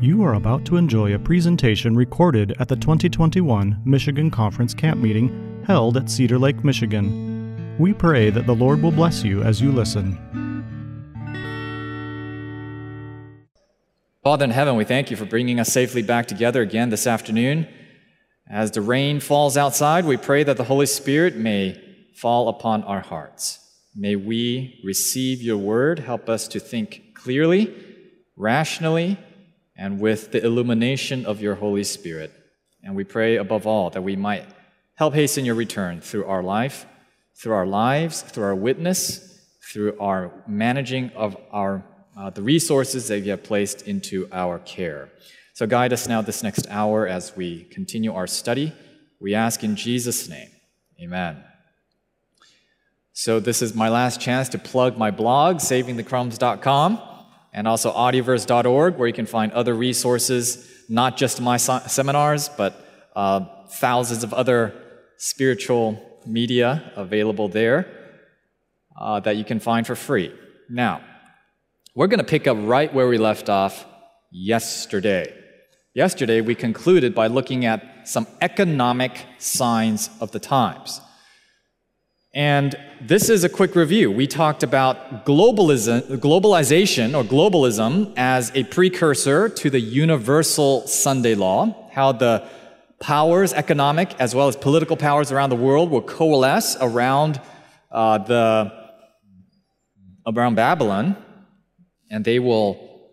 You are about to enjoy a presentation recorded at the 2021 Michigan Conference Camp Meeting held at Cedar Lake, Michigan. We pray that the Lord will bless you as you listen. Father in heaven, we thank you for bringing us safely back together again this afternoon. As the rain falls outside, we pray that the Holy Spirit may fall upon our hearts. May we receive your word, help us to think clearly, rationally, and with the illumination of your Holy Spirit. And we pray above all that we might help hasten your return through our life, through our lives, through our witness, through our managing of our uh, the resources that you have placed into our care. So guide us now this next hour as we continue our study. We ask in Jesus' name. Amen. So this is my last chance to plug my blog, savingthecrumbs.com and also audioverse.org, where you can find other resources, not just my seminars, but uh, thousands of other spiritual media available there uh, that you can find for free. Now, we're going to pick up right where we left off yesterday. Yesterday, we concluded by looking at some economic signs of the times. And this is a quick review. We talked about globalism, globalization or globalism as a precursor to the universal Sunday law, how the powers, economic as well as political powers around the world will coalesce around uh, the around Babylon, and they will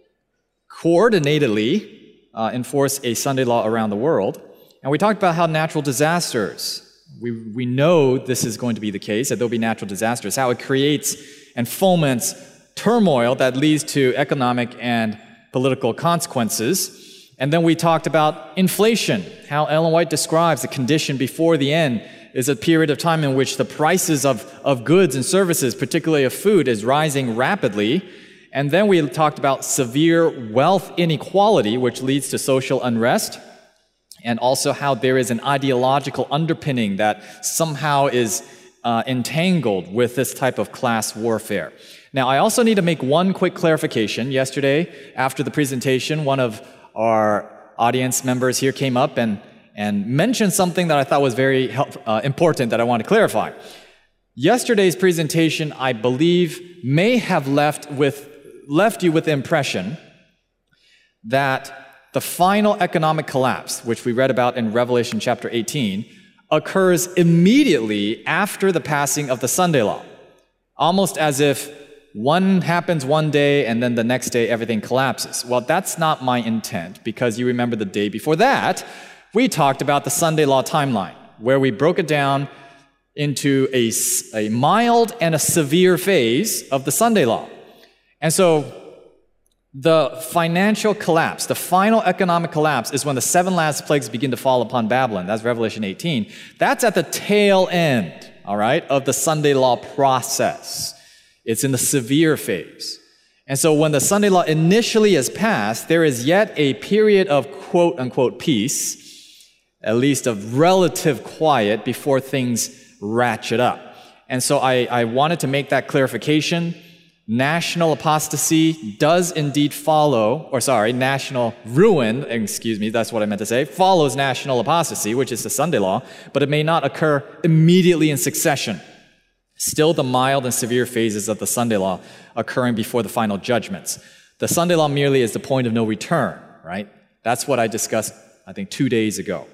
coordinatedly uh, enforce a Sunday law around the world. And we talked about how natural disasters we, we know this is going to be the case, that there'll be natural disasters, how it creates and foments turmoil that leads to economic and political consequences. And then we talked about inflation, how Ellen White describes the condition before the end is a period of time in which the prices of, of goods and services, particularly of food, is rising rapidly. And then we talked about severe wealth inequality, which leads to social unrest and also how there is an ideological underpinning that somehow is uh, entangled with this type of class warfare. Now, I also need to make one quick clarification. Yesterday, after the presentation, one of our audience members here came up and, and mentioned something that I thought was very help, uh, important that I want to clarify. Yesterday's presentation, I believe, may have left, with, left you with the impression that the final economic collapse, which we read about in Revelation chapter 18, occurs immediately after the passing of the Sunday law, almost as if one happens one day and then the next day everything collapses. Well, that's not my intent because you remember the day before that, we talked about the Sunday law timeline, where we broke it down into a, a mild and a severe phase of the Sunday law. And so the financial collapse, the final economic collapse, is when the seven last plagues begin to fall upon Babylon. That's Revelation 18. That's at the tail end, all right, of the Sunday law process. It's in the severe phase. And so when the Sunday law initially is passed, there is yet a period of quote unquote peace, at least of relative quiet before things ratchet up. And so I, I wanted to make that clarification national apostasy does indeed follow, or sorry, national ruin, excuse me, that's what I meant to say, follows national apostasy, which is the Sunday law, but it may not occur immediately in succession. Still, the mild and severe phases of the Sunday law occurring before the final judgments. The Sunday law merely is the point of no return, right? That's what I discussed, I think, two days ago.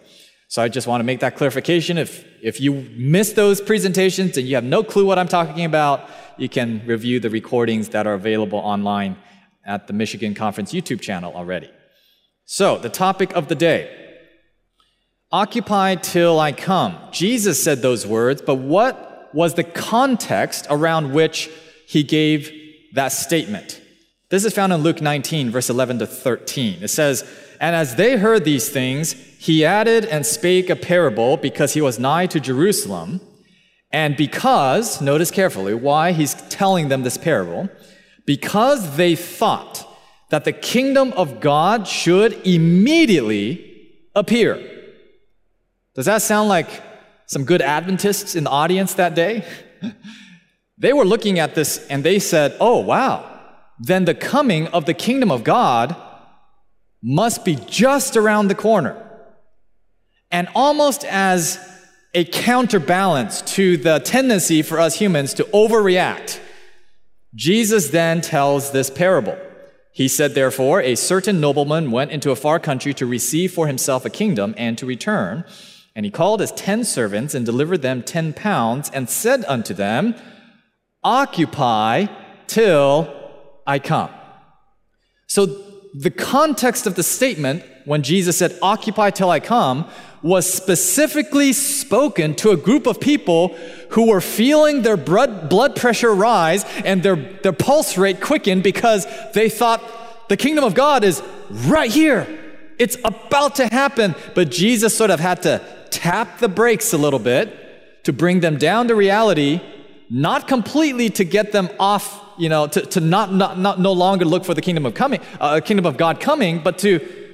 So I just want to make that clarification. If, if you missed those presentations and you have no clue what I'm talking about, you can review the recordings that are available online at the Michigan Conference YouTube channel already. So, the topic of the day Occupy till I come. Jesus said those words, but what was the context around which he gave that statement? This is found in Luke 19, verse 11 to 13. It says, And as they heard these things, he added and spake a parable because he was nigh to Jerusalem. And because, notice carefully why he's telling them this parable, because they thought that the kingdom of God should immediately appear. Does that sound like some good Adventists in the audience that day? they were looking at this and they said, Oh, wow, then the coming of the kingdom of God must be just around the corner. And almost as a counterbalance to the tendency for us humans to overreact, Jesus then tells this parable. He said, Therefore, a certain nobleman went into a far country to receive for himself a kingdom and to return. And he called his ten servants and delivered them ten pounds and said unto them, Occupy till I come. So, the context of the statement when Jesus said, Occupy till I come, was specifically spoken to a group of people who were feeling their blood, pressure rise and their, their pulse rate quicken because they thought the kingdom of God is right here. It's about to happen. But Jesus sort of had to tap the brakes a little bit to bring them down to reality, not completely to get them off, you know, to, to not, not, not no longer look for the kingdom of coming, uh, kingdom of God coming, but to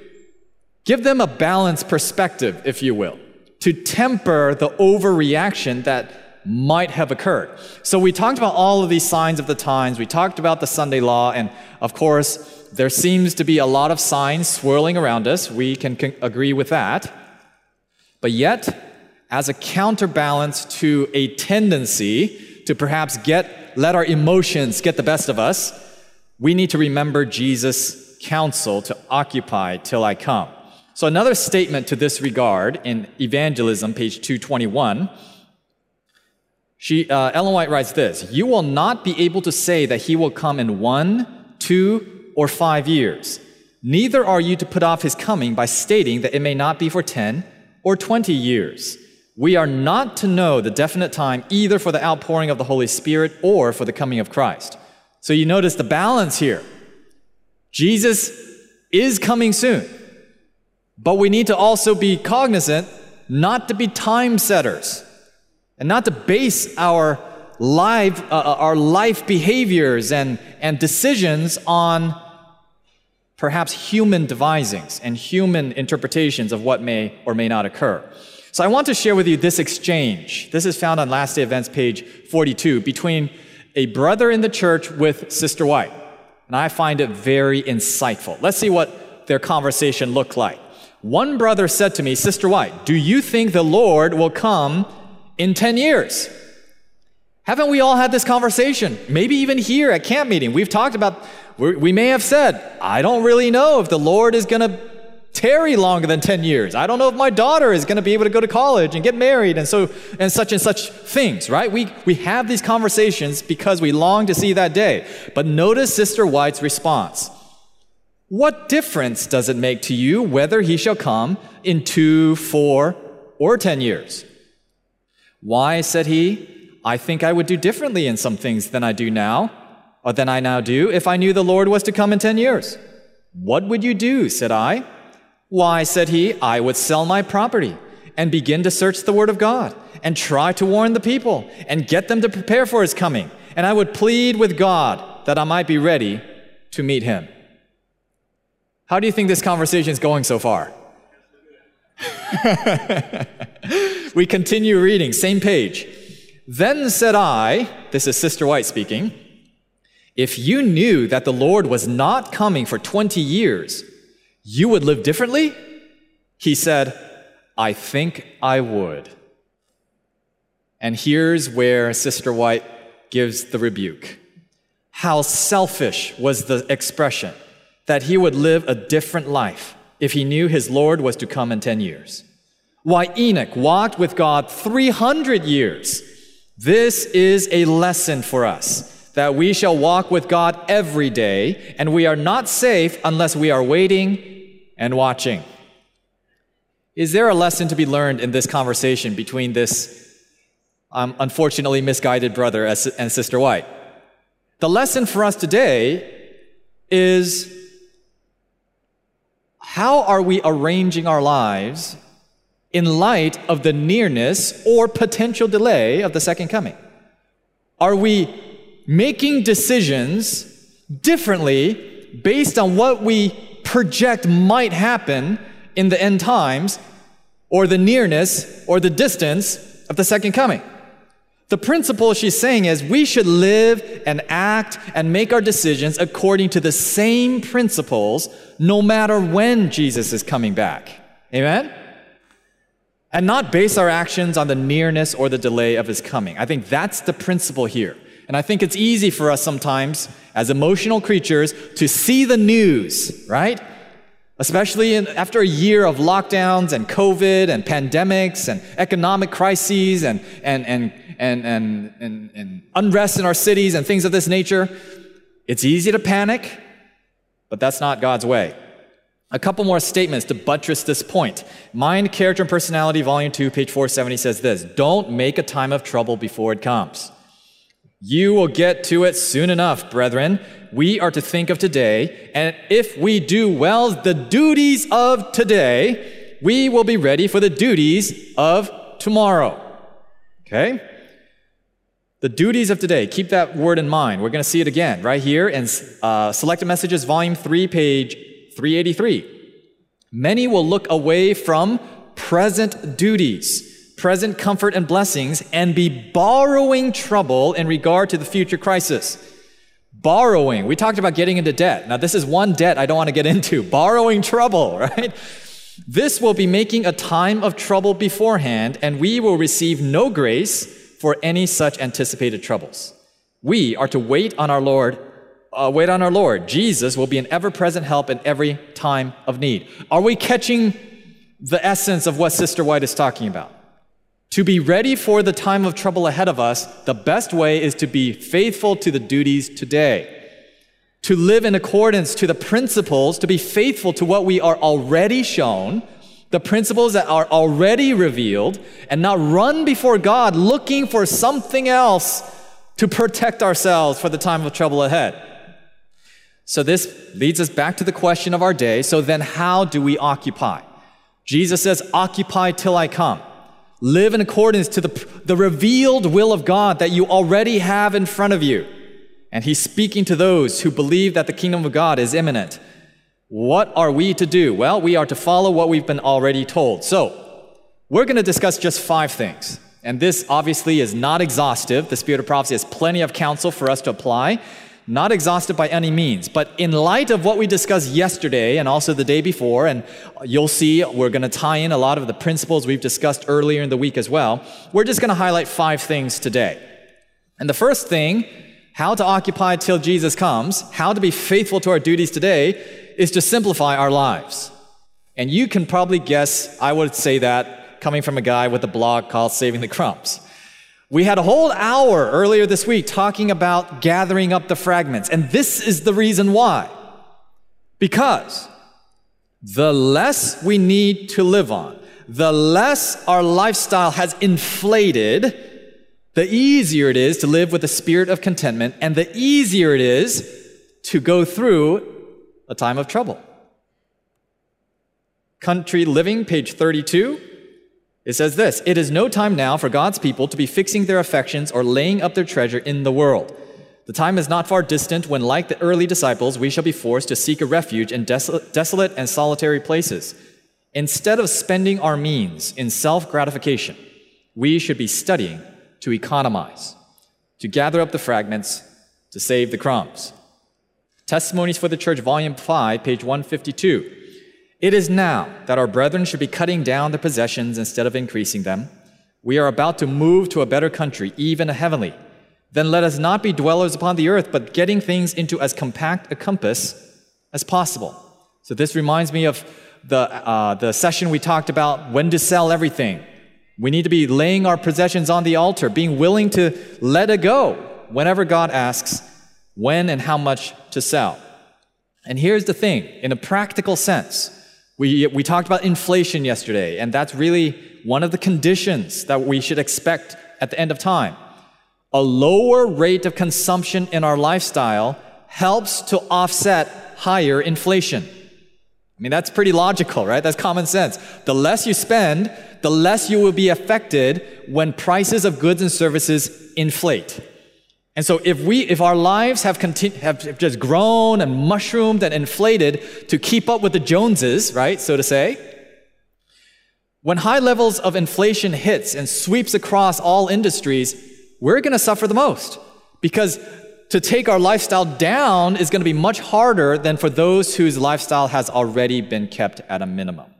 Give them a balanced perspective, if you will, to temper the overreaction that might have occurred. So we talked about all of these signs of the times. We talked about the Sunday law, and of course, there seems to be a lot of signs swirling around us. We can, can agree with that. But yet, as a counterbalance to a tendency to perhaps get let our emotions get the best of us, we need to remember Jesus' counsel to occupy till I come. So, another statement to this regard in Evangelism, page 221. She, uh, Ellen White writes this You will not be able to say that he will come in one, two, or five years. Neither are you to put off his coming by stating that it may not be for 10 or 20 years. We are not to know the definite time either for the outpouring of the Holy Spirit or for the coming of Christ. So you notice the balance here. Jesus is coming soon. But we need to also be cognizant not to be time setters and not to base our life, uh, uh, our life behaviors and, and decisions on perhaps human devisings and human interpretations of what may or may not occur. So I want to share with you this exchange. This is found on Last Day Events, page 42, between a brother in the church with Sister White. And I find it very insightful. Let's see what their conversation looked like. One brother said to me, Sister White, do you think the Lord will come in 10 years? Haven't we all had this conversation? Maybe even here at camp meeting. We've talked about, we may have said, I don't really know if the Lord is going to tarry longer than 10 years. I don't know if my daughter is going to be able to go to college and get married and so and such and such things, right? We we have these conversations because we long to see that day. But notice Sister White's response. What difference does it make to you whether he shall come in two, four, or ten years? Why, said he, I think I would do differently in some things than I do now, or than I now do, if I knew the Lord was to come in ten years. What would you do? said I. Why, said he, I would sell my property and begin to search the Word of God and try to warn the people and get them to prepare for His coming. And I would plead with God that I might be ready to meet Him. How do you think this conversation is going so far? we continue reading, same page. Then said I, this is Sister White speaking, if you knew that the Lord was not coming for 20 years, you would live differently? He said, I think I would. And here's where Sister White gives the rebuke. How selfish was the expression that he would live a different life if he knew his Lord was to come in 10 years. Why Enoch walked with God 300 years. This is a lesson for us that we shall walk with God every day, and we are not safe unless we are waiting and watching. Is there a lesson to be learned in this conversation between this um, unfortunately misguided brother and Sister White? The lesson for us today is how are we arranging our lives in light of the nearness or potential delay of the second coming? Are we making decisions differently based on what we project might happen in the end times or the nearness or the distance of the second coming? The principle she's saying is we should live and act and make our decisions according to the same principles no matter when Jesus is coming back. Amen? And not base our actions on the nearness or the delay of his coming. I think that's the principle here. And I think it's easy for us sometimes as emotional creatures to see the news, right? Especially in, after a year of lockdowns and COVID and pandemics and economic crises and, and, and, and, and, and, and unrest in our cities and things of this nature. It's easy to panic, but that's not God's way. A couple more statements to buttress this point. Mind, Character, and Personality, Volume 2, page 470 says this Don't make a time of trouble before it comes. You will get to it soon enough, brethren. We are to think of today, and if we do well the duties of today, we will be ready for the duties of tomorrow. Okay? The duties of today, keep that word in mind. We're going to see it again right here in uh, Selected Messages, Volume 3, page 383. Many will look away from present duties present comfort and blessings and be borrowing trouble in regard to the future crisis. Borrowing. We talked about getting into debt. Now, this is one debt I don't want to get into. Borrowing trouble, right? This will be making a time of trouble beforehand, and we will receive no grace for any such anticipated troubles. We are to wait on our Lord, uh, wait on our Lord. Jesus will be an ever present help in every time of need. Are we catching the essence of what Sister White is talking about? To be ready for the time of trouble ahead of us, the best way is to be faithful to the duties today. To live in accordance to the principles, to be faithful to what we are already shown, the principles that are already revealed, and not run before God looking for something else to protect ourselves for the time of trouble ahead. So, this leads us back to the question of our day. So, then how do we occupy? Jesus says, Occupy till I come. Live in accordance to the, the revealed will of God that you already have in front of you. And he's speaking to those who believe that the kingdom of God is imminent. What are we to do? Well, we are to follow what we've been already told. So, we're going to discuss just five things. And this obviously is not exhaustive. The Spirit of Prophecy has plenty of counsel for us to apply. Not exhaustive by any means, but in light of what we discussed yesterday and also the day before, and you'll see we're going to tie in a lot of the principles we've discussed earlier in the week as well, we're just going to highlight five things today. And the first thing, how to occupy till Jesus comes, how to be faithful to our duties today, is to simplify our lives. And you can probably guess, I would say that coming from a guy with a blog called Saving the Crumbs. We had a whole hour earlier this week talking about gathering up the fragments, and this is the reason why. Because the less we need to live on, the less our lifestyle has inflated, the easier it is to live with a spirit of contentment, and the easier it is to go through a time of trouble. Country Living, page 32. It says this It is no time now for God's people to be fixing their affections or laying up their treasure in the world. The time is not far distant when, like the early disciples, we shall be forced to seek a refuge in desolate, and solitary places. Instead of spending our means in self gratification, we should be studying to economize, to gather up the fragments, to save the crumbs. Testimonies for the Church, Volume 5, page 152. It is now that our brethren should be cutting down their possessions instead of increasing them. We are about to move to a better country, even a heavenly. Then let us not be dwellers upon the earth, but getting things into as compact a compass as possible. So this reminds me of the, uh, the session we talked about when to sell everything. We need to be laying our possessions on the altar, being willing to let it go whenever God asks when and how much to sell. And here's the thing in a practical sense, we, we talked about inflation yesterday, and that's really one of the conditions that we should expect at the end of time. A lower rate of consumption in our lifestyle helps to offset higher inflation. I mean, that's pretty logical, right? That's common sense. The less you spend, the less you will be affected when prices of goods and services inflate. And so if we, if our lives have, continu- have just grown and mushroomed and inflated to keep up with the Joneses, right, so to say, when high levels of inflation hits and sweeps across all industries, we're going to suffer the most because to take our lifestyle down is going to be much harder than for those whose lifestyle has already been kept at a minimum.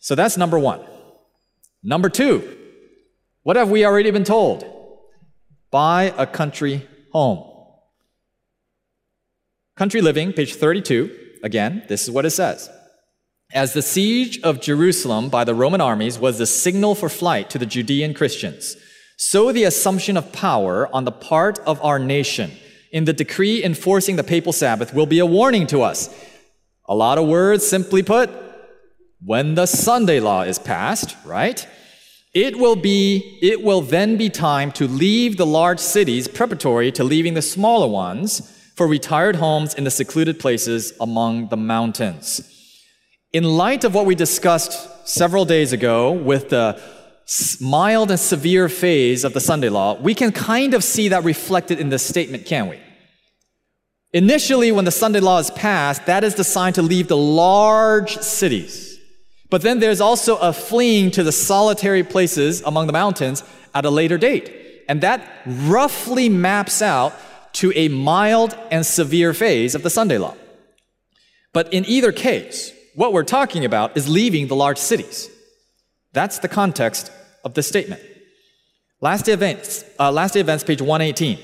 So that's number one. Number two, what have we already been told? Buy a country home. Country Living, page 32. Again, this is what it says. As the siege of Jerusalem by the Roman armies was the signal for flight to the Judean Christians, so the assumption of power on the part of our nation in the decree enforcing the papal Sabbath will be a warning to us. A lot of words, simply put, when the Sunday law is passed, right? It will be, it will then be time to leave the large cities preparatory to leaving the smaller ones for retired homes in the secluded places among the mountains. In light of what we discussed several days ago with the mild and severe phase of the Sunday law, we can kind of see that reflected in this statement, can we? Initially, when the Sunday law is passed, that is the sign to leave the large cities. But then there's also a fleeing to the solitary places among the mountains at a later date. And that roughly maps out to a mild and severe phase of the Sunday law. But in either case, what we're talking about is leaving the large cities. That's the context of the statement. Last day events, uh, last day events, page 118.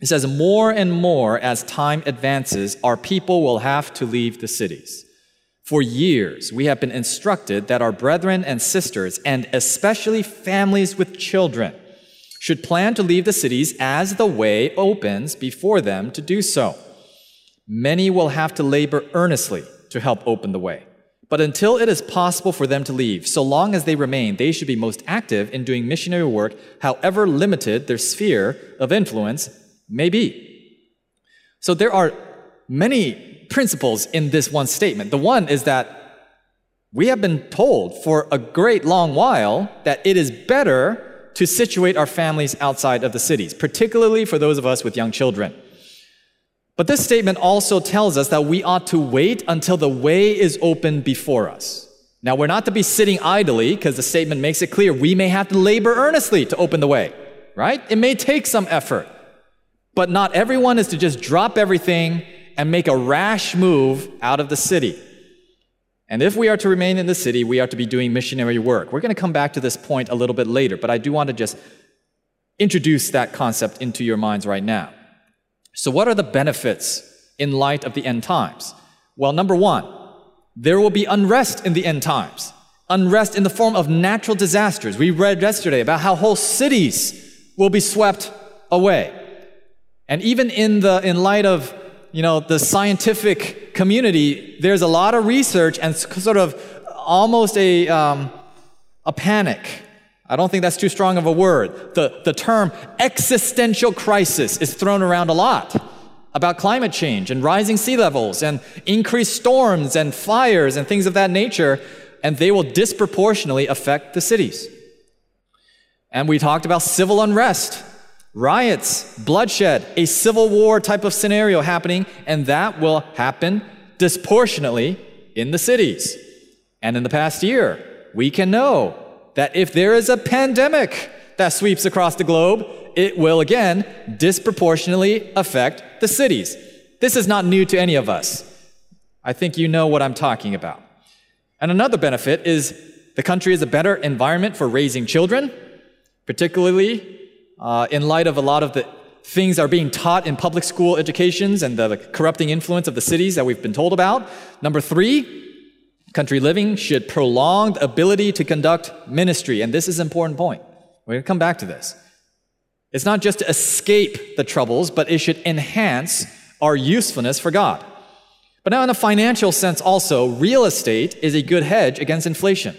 It says, More and more as time advances, our people will have to leave the cities. For years, we have been instructed that our brethren and sisters, and especially families with children, should plan to leave the cities as the way opens before them to do so. Many will have to labor earnestly to help open the way. But until it is possible for them to leave, so long as they remain, they should be most active in doing missionary work, however limited their sphere of influence may be. So there are many principles in this one statement. The one is that we have been told for a great long while that it is better to situate our families outside of the cities, particularly for those of us with young children. But this statement also tells us that we ought to wait until the way is open before us. Now, we're not to be sitting idly because the statement makes it clear we may have to labor earnestly to open the way, right? It may take some effort. But not everyone is to just drop everything and make a rash move out of the city. And if we are to remain in the city, we are to be doing missionary work. We're going to come back to this point a little bit later, but I do want to just introduce that concept into your minds right now. So, what are the benefits in light of the end times? Well, number one, there will be unrest in the end times. Unrest in the form of natural disasters. We read yesterday about how whole cities will be swept away. And even in the in light of you know, the scientific community, there's a lot of research and sort of almost a, um, a panic. I don't think that's too strong of a word. The, the term existential crisis is thrown around a lot about climate change and rising sea levels and increased storms and fires and things of that nature, and they will disproportionately affect the cities. And we talked about civil unrest riots, bloodshed, a civil war type of scenario happening, and that will happen disproportionately in the cities. And in the past year, we can know that if there is a pandemic that sweeps across the globe, it will again disproportionately affect the cities. This is not new to any of us. I think you know what I'm talking about. And another benefit is the country is a better environment for raising children, particularly uh, in light of a lot of the things that are being taught in public school educations and the, the corrupting influence of the cities that we've been told about. Number three, country living should prolong the ability to conduct ministry. And this is an important point. We're going to come back to this. It's not just to escape the troubles, but it should enhance our usefulness for God. But now, in a financial sense, also, real estate is a good hedge against inflation.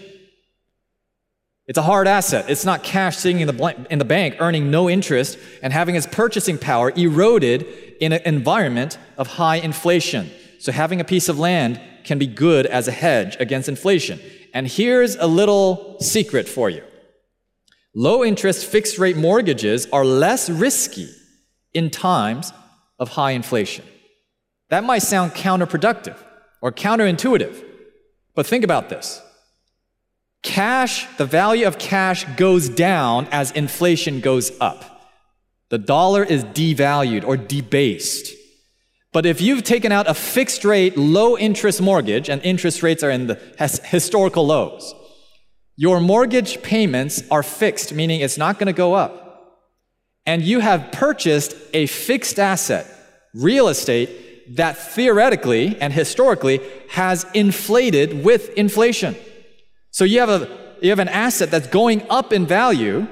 It's a hard asset. It's not cash sitting in the, in the bank earning no interest and having its purchasing power eroded in an environment of high inflation. So having a piece of land can be good as a hedge against inflation. And here's a little secret for you. Low interest fixed rate mortgages are less risky in times of high inflation. That might sound counterproductive or counterintuitive, but think about this. Cash, the value of cash goes down as inflation goes up. The dollar is devalued or debased. But if you've taken out a fixed rate, low interest mortgage, and interest rates are in the historical lows, your mortgage payments are fixed, meaning it's not going to go up. And you have purchased a fixed asset, real estate, that theoretically and historically has inflated with inflation. So you have, a, you have an asset that's going up in value,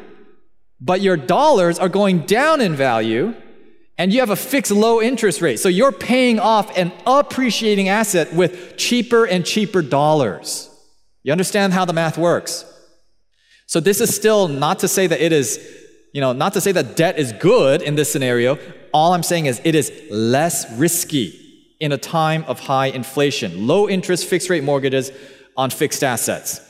but your dollars are going down in value and you have a fixed low interest rate. So you're paying off an appreciating asset with cheaper and cheaper dollars. You understand how the math works? So this is still not to say that it is, you know, not to say that debt is good in this scenario. All I'm saying is it is less risky in a time of high inflation. Low interest fixed rate mortgages on fixed assets.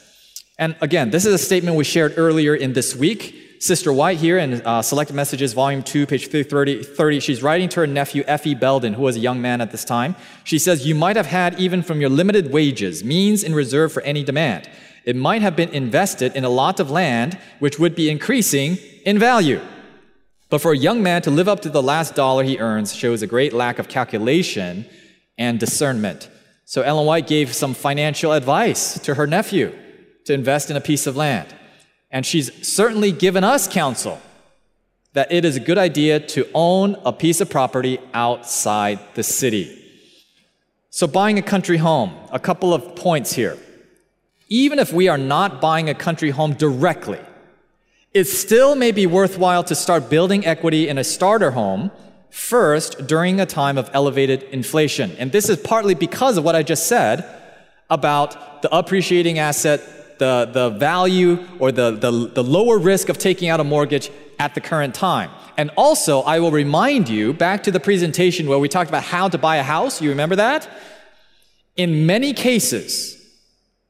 And again, this is a statement we shared earlier in this week. Sister White here in uh, Selected Messages, Volume 2, page 30, 30, she's writing to her nephew, Effie Belden, who was a young man at this time. She says, You might have had, even from your limited wages, means in reserve for any demand. It might have been invested in a lot of land, which would be increasing in value. But for a young man to live up to the last dollar he earns shows a great lack of calculation and discernment. So Ellen White gave some financial advice to her nephew to invest in a piece of land. And she's certainly given us counsel that it is a good idea to own a piece of property outside the city. So, buying a country home, a couple of points here. Even if we are not buying a country home directly, it still may be worthwhile to start building equity in a starter home first during a time of elevated inflation. And this is partly because of what I just said about the appreciating asset the, the value or the, the, the lower risk of taking out a mortgage at the current time. And also, I will remind you back to the presentation where we talked about how to buy a house. You remember that? In many cases,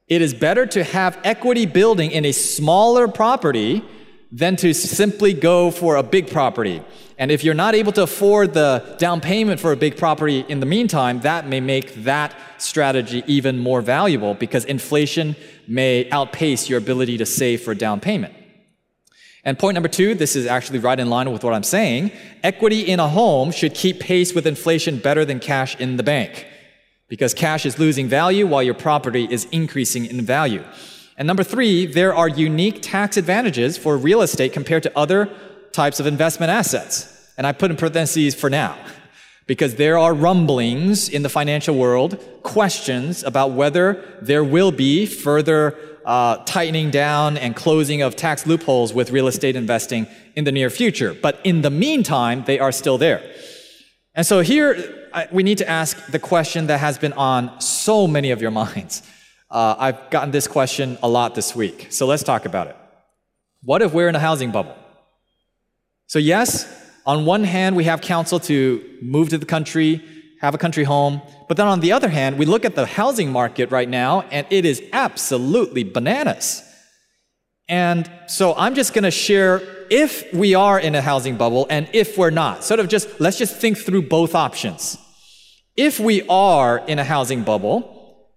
it is better to have equity building in a smaller property than to simply go for a big property. And if you're not able to afford the down payment for a big property in the meantime, that may make that strategy even more valuable because inflation may outpace your ability to save for a down payment. And point number two, this is actually right in line with what I'm saying. Equity in a home should keep pace with inflation better than cash in the bank because cash is losing value while your property is increasing in value. And number three, there are unique tax advantages for real estate compared to other types of investment assets. And I put in parentheses for now, because there are rumblings in the financial world, questions about whether there will be further uh, tightening down and closing of tax loopholes with real estate investing in the near future. But in the meantime, they are still there. And so here, I, we need to ask the question that has been on so many of your minds. Uh, I've gotten this question a lot this week, so let's talk about it. What if we're in a housing bubble? So, yes, on one hand, we have counsel to move to the country, have a country home, but then on the other hand, we look at the housing market right now, and it is absolutely bananas. And so I'm just going to share if we are in a housing bubble and if we're not. Sort of just, let's just think through both options. If we are in a housing bubble,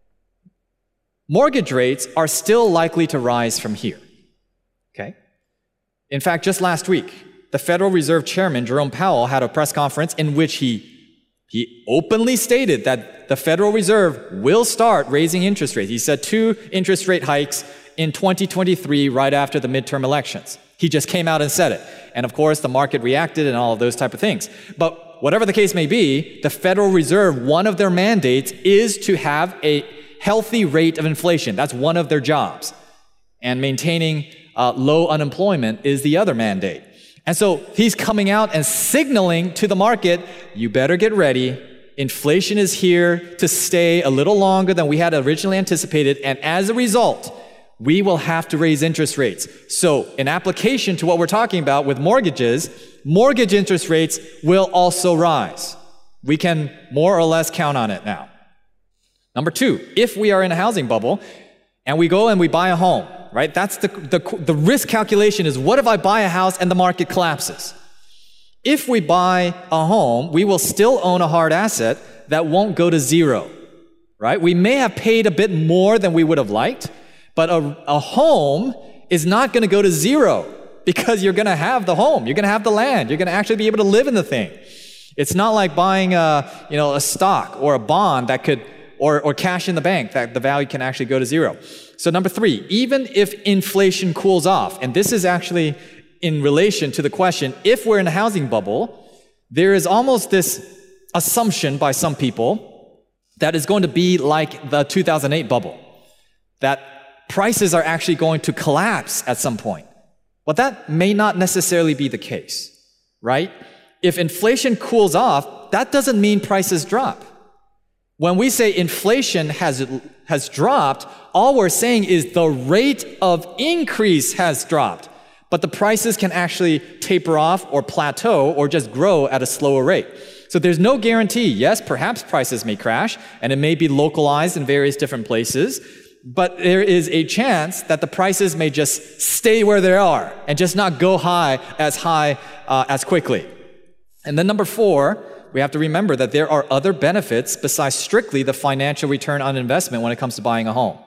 mortgage rates are still likely to rise from here. Okay? In fact, just last week, the Federal Reserve Chairman, Jerome Powell, had a press conference in which he, he openly stated that the Federal Reserve will start raising interest rates. He said two interest rate hikes in 2023, right after the midterm elections. He just came out and said it. And of course, the market reacted and all of those type of things. But whatever the case may be, the Federal Reserve, one of their mandates is to have a healthy rate of inflation. That's one of their jobs. And maintaining uh, low unemployment is the other mandate. And so he's coming out and signaling to the market, you better get ready. Inflation is here to stay a little longer than we had originally anticipated. And as a result, we will have to raise interest rates. So, in application to what we're talking about with mortgages, mortgage interest rates will also rise. We can more or less count on it now. Number two, if we are in a housing bubble and we go and we buy a home, right? That's the, the, the risk calculation is what if I buy a house and the market collapses? If we buy a home, we will still own a hard asset that won't go to zero, right? We may have paid a bit more than we would have liked, But a, a home is not going to go to zero because you're going to have the home, you're going to have the land, you're going to actually be able to live in the thing. It's not like buying a, you know, a stock or a bond that could, or, or cash in the bank that the value can actually go to zero. So number three, even if inflation cools off, and this is actually in relation to the question, if we're in a housing bubble, there is almost this assumption by some people that is going to be like the 2008 bubble, that prices are actually going to collapse at some point. But that may not necessarily be the case, right? If inflation cools off, that doesn't mean prices drop. When we say inflation has, has dropped, all we're saying is the rate of increase has dropped. But the prices can actually taper off or plateau or just grow at a slower rate. So there's no guarantee. Yes, perhaps prices may crash and it may be localized in various different places, but there is a chance that the prices may just stay where they are and just not go high as high uh, as quickly. And then number four, we have to remember that there are other benefits besides strictly the financial return on investment when it comes to buying a home,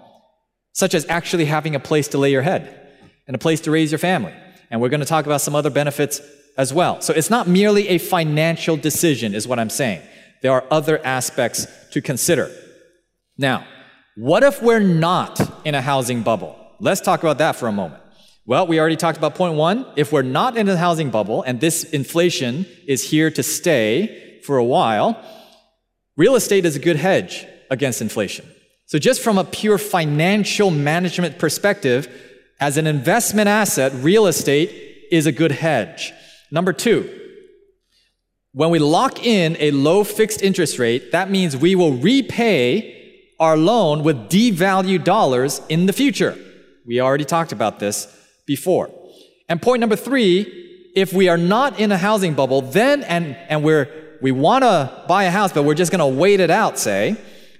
such as actually having a place to lay your head and a place to raise your family. And we're going to talk about some other benefits as well. So it's not merely a financial decision, is what I'm saying. There are other aspects to consider. Now, what if we're not in a housing bubble? Let's talk about that for a moment. Well, we already talked about point one. If we're not in a housing bubble and this inflation is here to stay for a while, real estate is a good hedge against inflation. So just from a pure financial management perspective, as an investment asset, real estate is a good hedge. Number two, when we lock in a low fixed interest rate, that means we will repay our loan with devalued dollars in the future. We already talked about this before. And point number three, if we are not in a housing bubble, then and, and we're we want to buy a house, but we're just going to wait it out, say,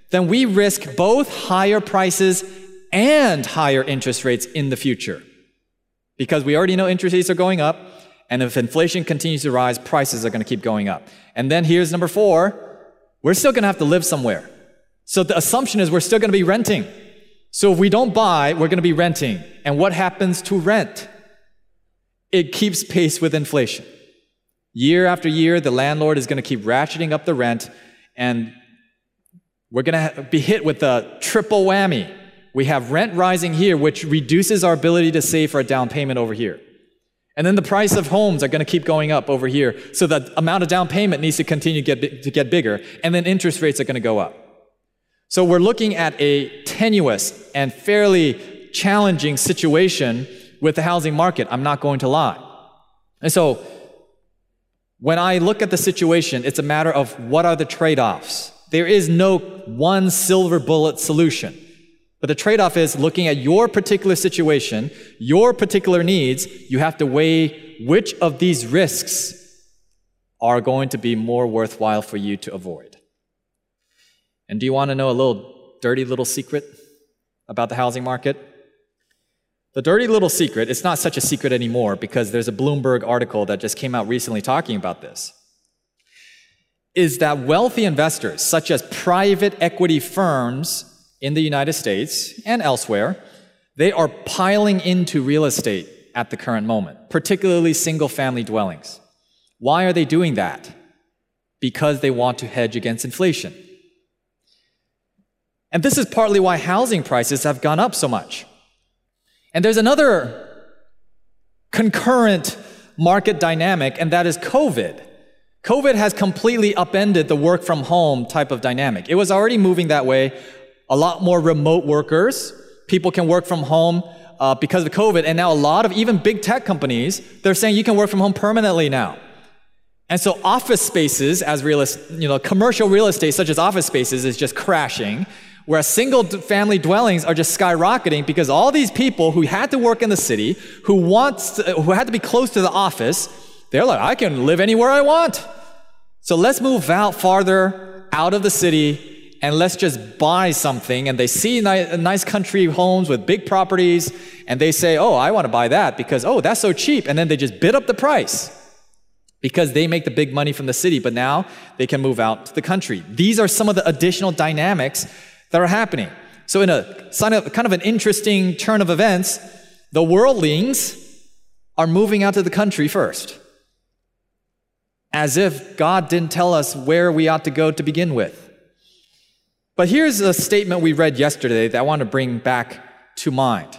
then we risk both higher prices and higher interest rates in the future. Because we already know interest rates are going up, and if inflation continues to rise, prices are going to keep going up. And then here's number four we're still going to have to live somewhere. So the assumption is we're still going to be renting. So if we don't buy, we're going to be renting. And what happens to rent? It keeps pace with inflation. Year after year, the landlord is going to keep ratcheting up the rent, and we're going to be hit with a triple whammy. We have rent rising here, which reduces our ability to save for a down payment over here. And then the price of homes are going to keep going up over here. So the amount of down payment needs to continue to get, to get bigger. And then interest rates are going to go up. So we're looking at a tenuous and fairly challenging situation with the housing market. I'm not going to lie. And so when I look at the situation, it's a matter of what are the trade offs. There is no one silver bullet solution. But the trade off is looking at your particular situation, your particular needs, you have to weigh which of these risks are going to be more worthwhile for you to avoid. And do you want to know a little dirty little secret about the housing market? The dirty little secret, it's not such a secret anymore because there's a Bloomberg article that just came out recently talking about this, is that wealthy investors, such as private equity firms, in the United States and elsewhere, they are piling into real estate at the current moment, particularly single family dwellings. Why are they doing that? Because they want to hedge against inflation. And this is partly why housing prices have gone up so much. And there's another concurrent market dynamic, and that is COVID. COVID has completely upended the work from home type of dynamic. It was already moving that way a lot more remote workers. People can work from home uh, because of COVID. And now a lot of even big tech companies, they're saying you can work from home permanently now. And so office spaces as real estate, you know, commercial real estate such as office spaces is just crashing, whereas single family dwellings are just skyrocketing because all these people who had to work in the city, who wants to, who had to be close to the office, they're like, I can live anywhere I want. So let's move out farther out of the city and let's just buy something. And they see nice country homes with big properties, and they say, Oh, I want to buy that because, oh, that's so cheap. And then they just bid up the price because they make the big money from the city, but now they can move out to the country. These are some of the additional dynamics that are happening. So, in a kind of an interesting turn of events, the worldlings are moving out to the country first, as if God didn't tell us where we ought to go to begin with. But here's a statement we read yesterday that I want to bring back to mind.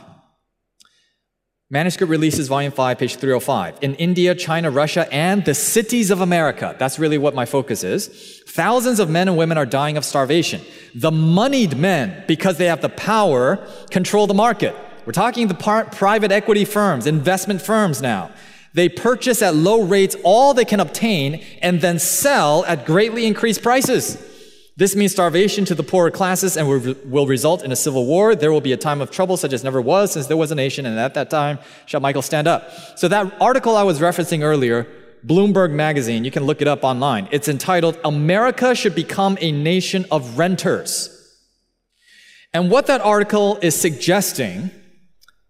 Manuscript Releases, Volume 5, page 305. In India, China, Russia, and the cities of America, that's really what my focus is. Thousands of men and women are dying of starvation. The moneyed men, because they have the power, control the market. We're talking the par- private equity firms, investment firms now. They purchase at low rates all they can obtain and then sell at greatly increased prices. This means starvation to the poorer classes and will result in a civil war. There will be a time of trouble such as never was since there was a nation, and at that time shall Michael stand up. So, that article I was referencing earlier, Bloomberg Magazine, you can look it up online. It's entitled, America Should Become a Nation of Renters. And what that article is suggesting,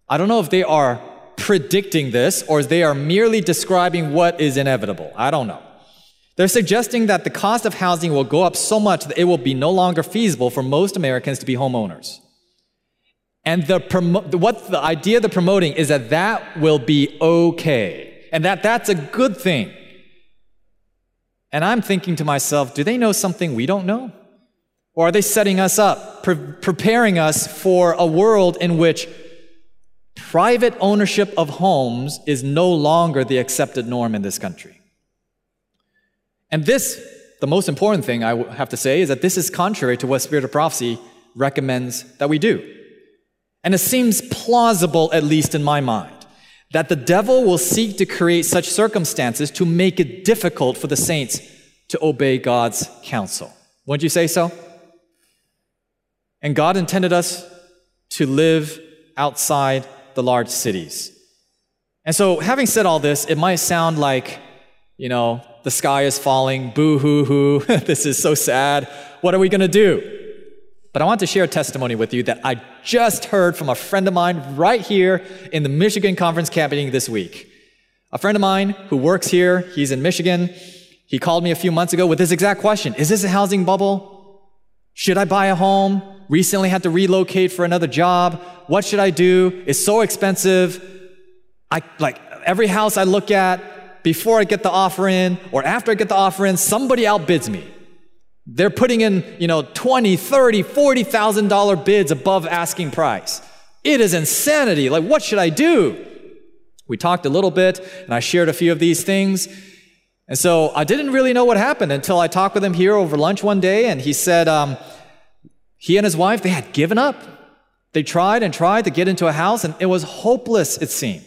I don't know if they are predicting this or they are merely describing what is inevitable. I don't know. They're suggesting that the cost of housing will go up so much that it will be no longer feasible for most Americans to be homeowners. And the what the idea they're promoting is that that will be okay, and that that's a good thing. And I'm thinking to myself, do they know something we don't know? Or are they setting us up, pre- preparing us for a world in which private ownership of homes is no longer the accepted norm in this country? And this, the most important thing I have to say, is that this is contrary to what Spirit of Prophecy recommends that we do. And it seems plausible, at least in my mind, that the devil will seek to create such circumstances to make it difficult for the saints to obey God's counsel. Wouldn't you say so? And God intended us to live outside the large cities. And so, having said all this, it might sound like, you know, the sky is falling, boo hoo hoo, this is so sad. What are we going to do? But I want to share a testimony with you that I just heard from a friend of mine right here in the Michigan Conference Camp meeting this week. A friend of mine who works here, he's in Michigan. He called me a few months ago with this exact question Is this a housing bubble? Should I buy a home? Recently had to relocate for another job. What should I do? It's so expensive. I like every house I look at, before I get the offer in or after I get the offer in, somebody outbids me. They're putting in, you know, 20, 30, 40,000 dollar bids above asking price. It is insanity. Like what should I do? We talked a little bit and I shared a few of these things. And so I didn't really know what happened until I talked with him here over lunch one day and he said um, he and his wife, they had given up. They tried and tried to get into a house and it was hopeless, it seemed.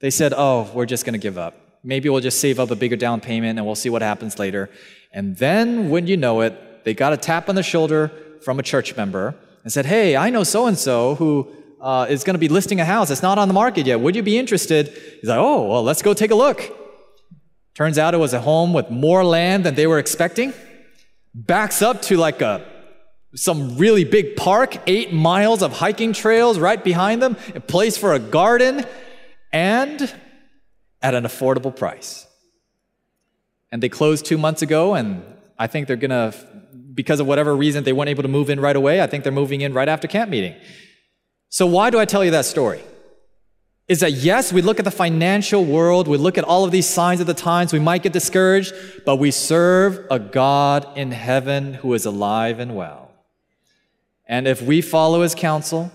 They said, oh, we're just going to give up. Maybe we'll just save up a bigger down payment and we'll see what happens later. And then, when you know it, they got a tap on the shoulder from a church member and said, Hey, I know so and so who uh, is going to be listing a house. It's not on the market yet. Would you be interested? He's like, Oh, well, let's go take a look. Turns out it was a home with more land than they were expecting. Backs up to like a some really big park, eight miles of hiking trails right behind them, a place for a garden, and at an affordable price. And they closed two months ago, and I think they're gonna, because of whatever reason, they weren't able to move in right away. I think they're moving in right after camp meeting. So, why do I tell you that story? Is that yes, we look at the financial world, we look at all of these signs of the times, we might get discouraged, but we serve a God in heaven who is alive and well. And if we follow his counsel,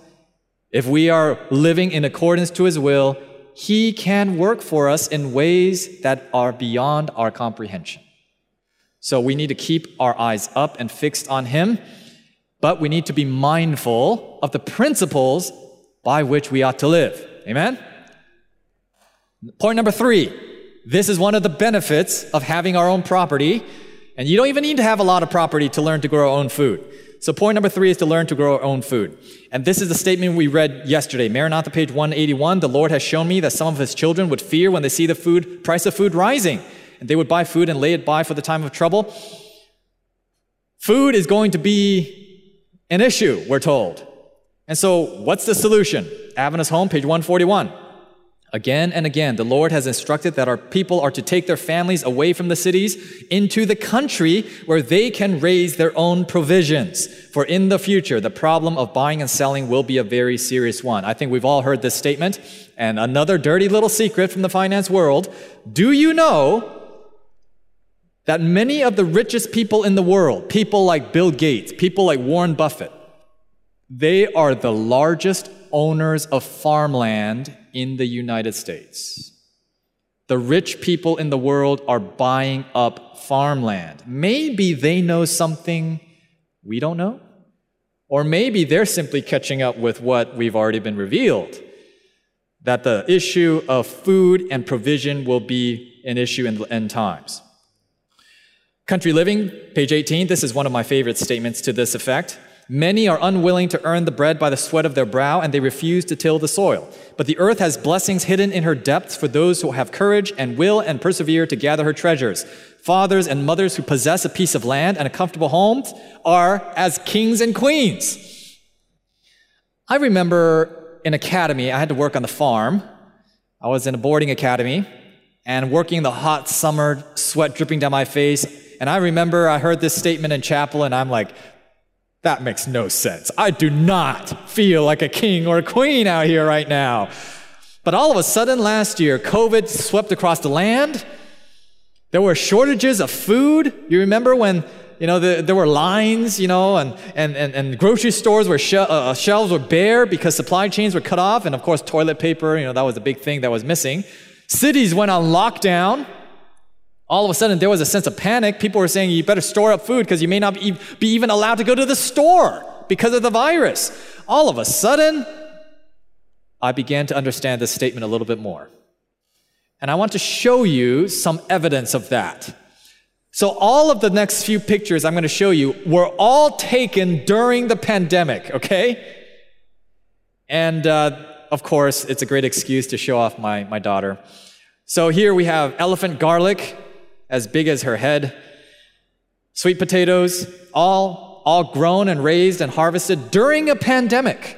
if we are living in accordance to his will, he can work for us in ways that are beyond our comprehension. So we need to keep our eyes up and fixed on Him, but we need to be mindful of the principles by which we ought to live. Amen? Point number three this is one of the benefits of having our own property. And you don't even need to have a lot of property to learn to grow our own food. So, point number three is to learn to grow our own food. And this is the statement we read yesterday. Maranatha, page 181. The Lord has shown me that some of his children would fear when they see the food price of food rising, and they would buy food and lay it by for the time of trouble. Food is going to be an issue, we're told. And so, what's the solution? Adventist Home, page 141. Again and again, the Lord has instructed that our people are to take their families away from the cities into the country where they can raise their own provisions. For in the future, the problem of buying and selling will be a very serious one. I think we've all heard this statement. And another dirty little secret from the finance world. Do you know that many of the richest people in the world, people like Bill Gates, people like Warren Buffett, they are the largest owners of farmland in the United States. The rich people in the world are buying up farmland. Maybe they know something we don't know. Or maybe they're simply catching up with what we've already been revealed that the issue of food and provision will be an issue in the end times. Country Living, page 18, this is one of my favorite statements to this effect. Many are unwilling to earn the bread by the sweat of their brow, and they refuse to till the soil. But the earth has blessings hidden in her depths for those who have courage and will and persevere to gather her treasures. Fathers and mothers who possess a piece of land and a comfortable home are as kings and queens. I remember in academy, I had to work on the farm. I was in a boarding academy and working the hot summer, sweat dripping down my face. And I remember I heard this statement in chapel, and I'm like, that makes no sense. I do not feel like a king or a queen out here right now. But all of a sudden last year, COVID swept across the land. There were shortages of food. You remember when you know the, there were lines, you know, and, and, and, and grocery stores where sh- uh, shelves were bare because supply chains were cut off, and of course toilet paper, you know, that was a big thing that was missing. Cities went on lockdown all of a sudden there was a sense of panic. People were saying you better store up food because you may not be even allowed to go to the store because of the virus. All of a sudden, I began to understand this statement a little bit more. And I want to show you some evidence of that. So, all of the next few pictures I'm going to show you were all taken during the pandemic, okay? And uh, of course, it's a great excuse to show off my, my daughter. So, here we have elephant garlic as big as her head. Sweet potatoes, all, all grown and raised and harvested during a pandemic.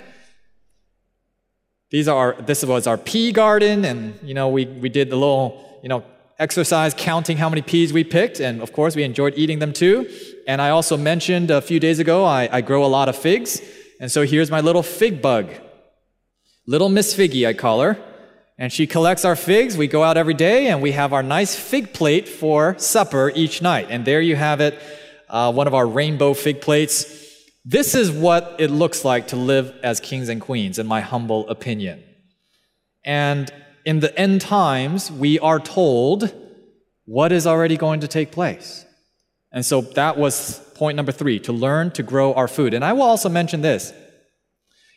These are, this was our pea garden, and, you know, we, we did the little, you know, exercise counting how many peas we picked, and of course we enjoyed eating them too. And I also mentioned a few days ago, I, I grow a lot of figs, and so here's my little fig bug. Little Miss Figgy, I call her. And she collects our figs. We go out every day and we have our nice fig plate for supper each night. And there you have it, uh, one of our rainbow fig plates. This is what it looks like to live as kings and queens, in my humble opinion. And in the end times, we are told what is already going to take place. And so that was point number three to learn to grow our food. And I will also mention this.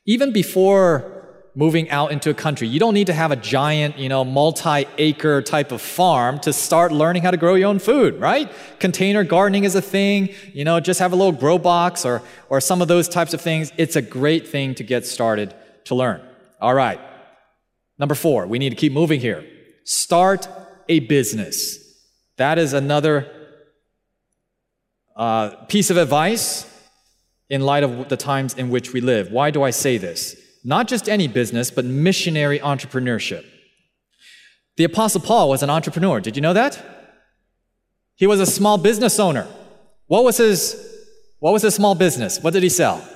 Even before moving out into a country. You don't need to have a giant, you know, multi-acre type of farm to start learning how to grow your own food, right? Container gardening is a thing. You know, just have a little grow box or or some of those types of things. It's a great thing to get started to learn. All right. Number 4, we need to keep moving here. Start a business. That is another uh, piece of advice in light of the times in which we live. Why do I say this? Not just any business, but missionary entrepreneurship. The Apostle Paul was an entrepreneur. Did you know that? He was a small business owner. What was his, what was his small business? What did he sell?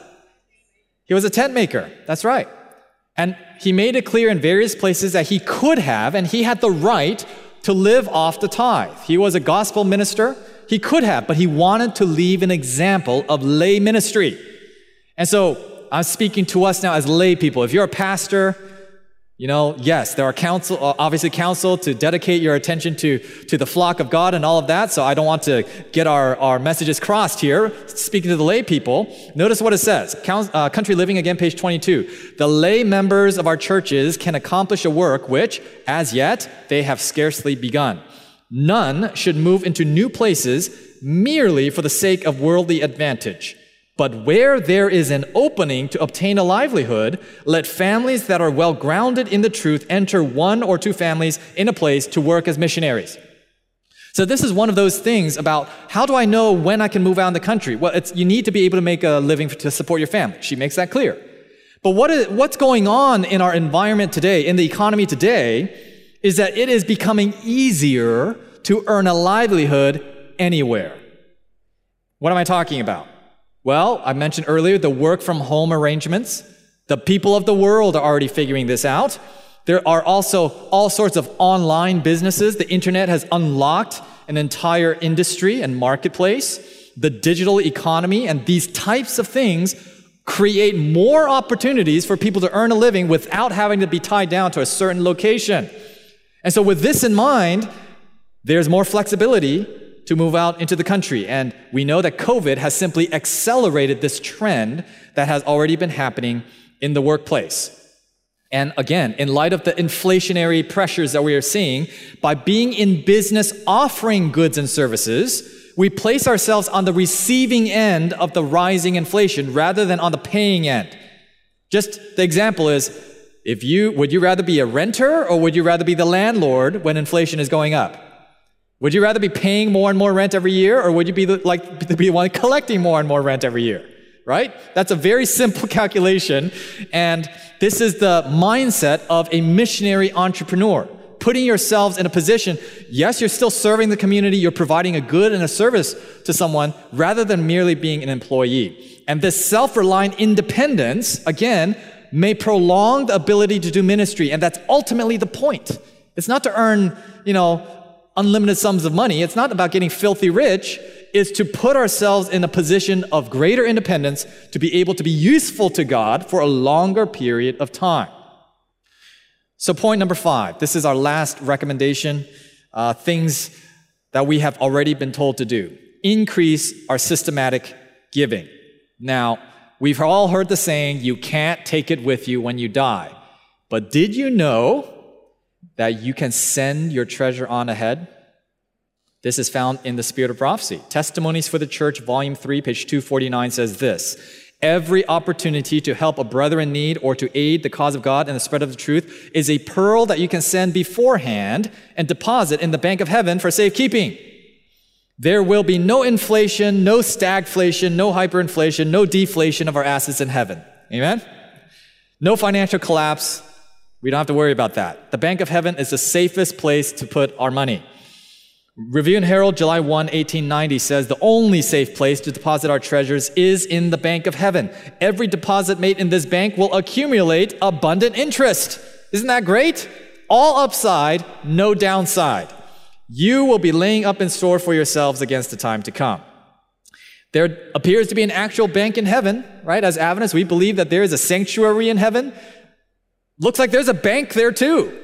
He was a tent maker. That's right. And he made it clear in various places that he could have and he had the right to live off the tithe. He was a gospel minister. He could have, but he wanted to leave an example of lay ministry. And so I'm speaking to us now as lay people. If you're a pastor, you know, yes, there are counsel, uh, obviously counsel to dedicate your attention to, to the flock of God and all of that. So I don't want to get our, our messages crossed here. Speaking to the lay people, notice what it says. uh, Country Living, again, page 22. The lay members of our churches can accomplish a work which, as yet, they have scarcely begun. None should move into new places merely for the sake of worldly advantage. But where there is an opening to obtain a livelihood, let families that are well grounded in the truth enter one or two families in a place to work as missionaries. So this is one of those things about how do I know when I can move out in the country? Well, you need to be able to make a living to support your family. She makes that clear. But what is, what's going on in our environment today, in the economy today, is that it is becoming easier to earn a livelihood anywhere. What am I talking about? Well, I mentioned earlier the work from home arrangements. The people of the world are already figuring this out. There are also all sorts of online businesses. The internet has unlocked an entire industry and marketplace. The digital economy and these types of things create more opportunities for people to earn a living without having to be tied down to a certain location. And so, with this in mind, there's more flexibility to move out into the country. And we know that COVID has simply accelerated this trend that has already been happening in the workplace. And again, in light of the inflationary pressures that we are seeing, by being in business offering goods and services, we place ourselves on the receiving end of the rising inflation rather than on the paying end. Just the example is if you would you rather be a renter or would you rather be the landlord when inflation is going up? Would you rather be paying more and more rent every year or would you be the, like be the one collecting more and more rent every year? Right? That's a very simple calculation and this is the mindset of a missionary entrepreneur putting yourselves in a position, yes, you're still serving the community, you're providing a good and a service to someone rather than merely being an employee. And this self reliant independence, again, may prolong the ability to do ministry. And that's ultimately the point. It's not to earn, you know, unlimited sums of money. It's not about getting filthy rich. It's to put ourselves in a position of greater independence to be able to be useful to God for a longer period of time. So, point number five this is our last recommendation uh, things that we have already been told to do. Increase our systematic giving. Now, we've all heard the saying, you can't take it with you when you die. But did you know that you can send your treasure on ahead? This is found in the Spirit of Prophecy. Testimonies for the Church, Volume 3, page 249 says this Every opportunity to help a brother in need or to aid the cause of God and the spread of the truth is a pearl that you can send beforehand and deposit in the bank of heaven for safekeeping. There will be no inflation, no stagflation, no hyperinflation, no deflation of our assets in heaven. Amen? No financial collapse. We don't have to worry about that. The bank of heaven is the safest place to put our money. Review and Herald, July 1, 1890 says the only safe place to deposit our treasures is in the bank of heaven. Every deposit made in this bank will accumulate abundant interest. Isn't that great? All upside, no downside. You will be laying up in store for yourselves against the time to come. There appears to be an actual bank in heaven, right? As Adventists, we believe that there is a sanctuary in heaven. Looks like there's a bank there too.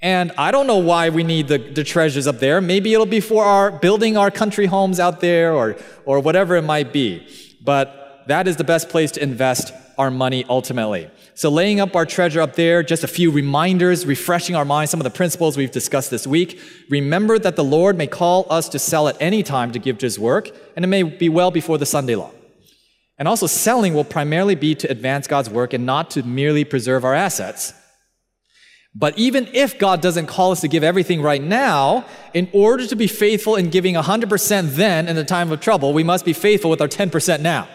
And I don't know why we need the, the treasures up there. Maybe it'll be for our building our country homes out there or, or whatever it might be. But that is the best place to invest our money ultimately. So laying up our treasure up there, just a few reminders, refreshing our minds, some of the principles we've discussed this week. Remember that the Lord may call us to sell at any time to give to his work, and it may be well before the Sunday law. And also selling will primarily be to advance God's work and not to merely preserve our assets. But even if God doesn't call us to give everything right now, in order to be faithful in giving 100% then in the time of trouble, we must be faithful with our 10% now.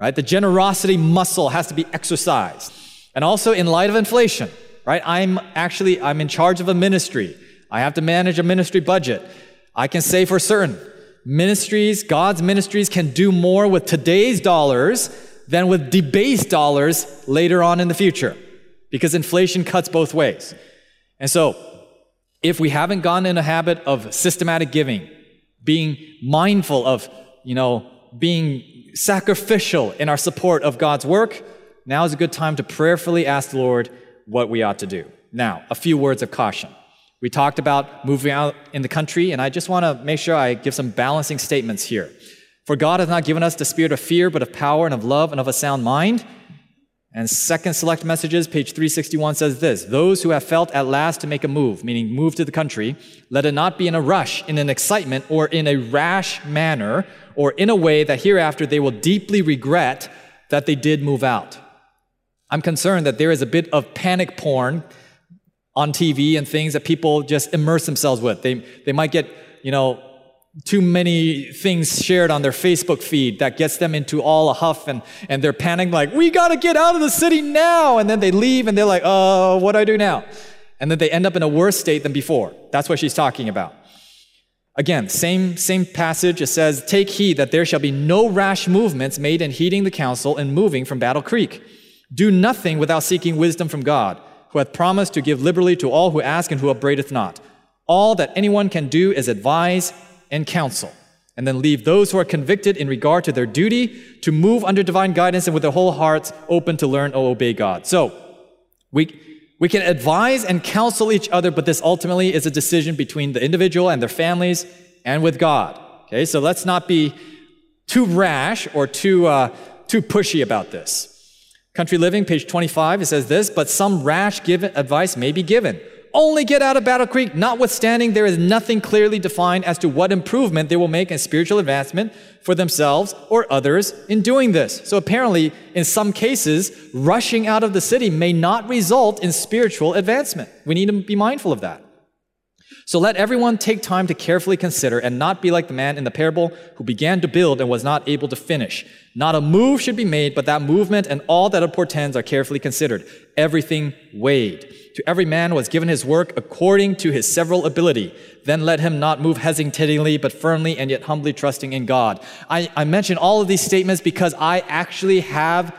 Right? The generosity muscle has to be exercised. And also in light of inflation, right? I'm actually I'm in charge of a ministry. I have to manage a ministry budget. I can say for certain, ministries, God's ministries can do more with today's dollars than with debased dollars later on in the future because inflation cuts both ways. And so, if we haven't gotten in a habit of systematic giving, being mindful of, you know, being sacrificial in our support of God's work, now is a good time to prayerfully ask the Lord what we ought to do. Now, a few words of caution. We talked about moving out in the country, and I just want to make sure I give some balancing statements here. For God has not given us the spirit of fear, but of power and of love and of a sound mind. And second select messages, page 361 says this Those who have felt at last to make a move, meaning move to the country, let it not be in a rush, in an excitement, or in a rash manner, or in a way that hereafter they will deeply regret that they did move out. I'm concerned that there is a bit of panic porn on TV and things that people just immerse themselves with. They, they might get, you know, too many things shared on their Facebook feed that gets them into all a huff and, and they're panicking like, we got to get out of the city now. And then they leave and they're like, uh, oh, what do I do now? And then they end up in a worse state than before. That's what she's talking about. Again, same, same passage. It says, Take heed that there shall be no rash movements made in heeding the counsel and moving from Battle Creek. Do nothing without seeking wisdom from God, who hath promised to give liberally to all who ask and who upbraideth not. All that anyone can do is advise and counsel, and then leave those who are convicted in regard to their duty to move under divine guidance and with their whole hearts open to learn or obey God. So, we, we can advise and counsel each other, but this ultimately is a decision between the individual and their families and with God. Okay, so let's not be too rash or too, uh, too pushy about this. Country Living, page 25, it says this, but some rash given advice may be given only get out of Battle Creek, notwithstanding there is nothing clearly defined as to what improvement they will make in spiritual advancement for themselves or others in doing this. So apparently, in some cases, rushing out of the city may not result in spiritual advancement. We need to be mindful of that. So let everyone take time to carefully consider and not be like the man in the parable who began to build and was not able to finish. Not a move should be made, but that movement and all that it portends are carefully considered. Everything weighed. To every man was given his work according to his several ability. Then let him not move hesitatingly, but firmly and yet humbly trusting in God. I, I mention all of these statements because I actually have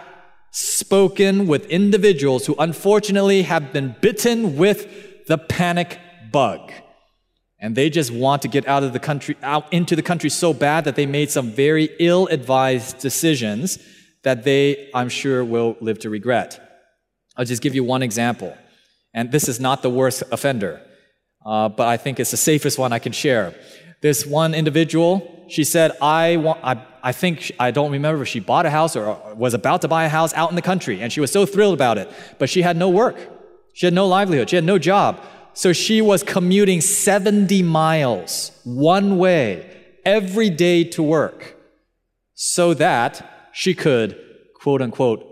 spoken with individuals who unfortunately have been bitten with the panic bug. And they just want to get out of the country, out into the country so bad that they made some very ill advised decisions that they, I'm sure, will live to regret. I'll just give you one example. And this is not the worst offender, uh, but I think it's the safest one I can share. This one individual, she said, I, want, I, I think, she, I don't remember if she bought a house or was about to buy a house out in the country, and she was so thrilled about it, but she had no work. She had no livelihood. She had no job. So she was commuting 70 miles one way every day to work so that she could, quote unquote,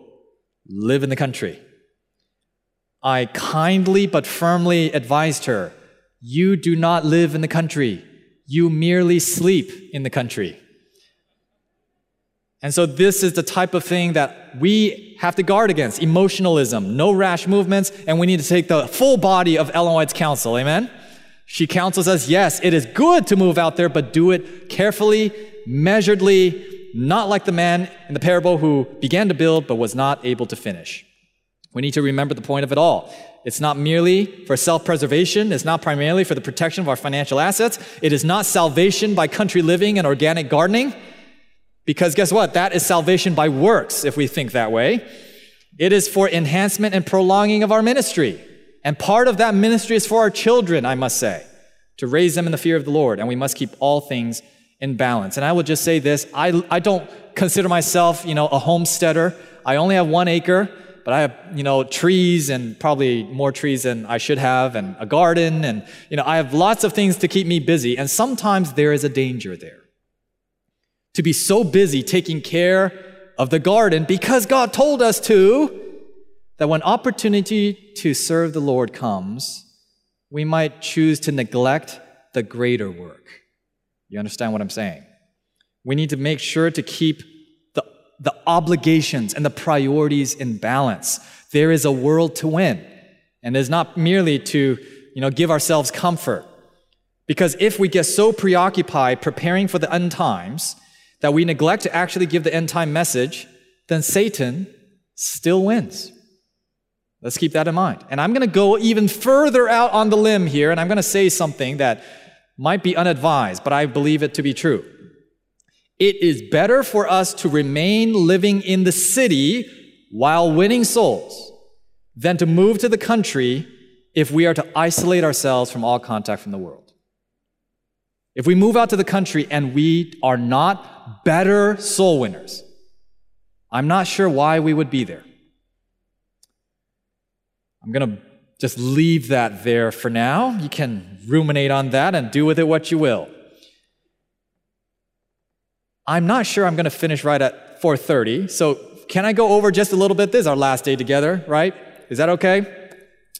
live in the country. I kindly but firmly advised her you do not live in the country, you merely sleep in the country. And so, this is the type of thing that we have to guard against emotionalism, no rash movements, and we need to take the full body of Ellen White's counsel. Amen? She counsels us yes, it is good to move out there, but do it carefully, measuredly, not like the man in the parable who began to build but was not able to finish. We need to remember the point of it all. It's not merely for self preservation. It's not primarily for the protection of our financial assets. It is not salvation by country living and organic gardening. Because guess what? That is salvation by works, if we think that way. It is for enhancement and prolonging of our ministry. And part of that ministry is for our children, I must say, to raise them in the fear of the Lord. And we must keep all things in balance. And I will just say this I, I don't consider myself, you know, a homesteader. I only have one acre, but I have, you know, trees and probably more trees than I should have, and a garden. And, you know, I have lots of things to keep me busy. And sometimes there is a danger there to be so busy taking care of the garden because God told us to, that when opportunity to serve the Lord comes, we might choose to neglect the greater work. You understand what I'm saying? We need to make sure to keep the, the obligations and the priorities in balance. There is a world to win, and it is not merely to you know, give ourselves comfort. Because if we get so preoccupied preparing for the end times, that we neglect to actually give the end time message, then Satan still wins. Let's keep that in mind. And I'm going to go even further out on the limb here, and I'm going to say something that might be unadvised, but I believe it to be true. It is better for us to remain living in the city while winning souls than to move to the country if we are to isolate ourselves from all contact from the world. If we move out to the country and we are not better soul winners. I'm not sure why we would be there. I'm going to just leave that there for now. You can ruminate on that and do with it what you will. I'm not sure I'm going to finish right at 4:30. So, can I go over just a little bit? This is our last day together, right? Is that okay?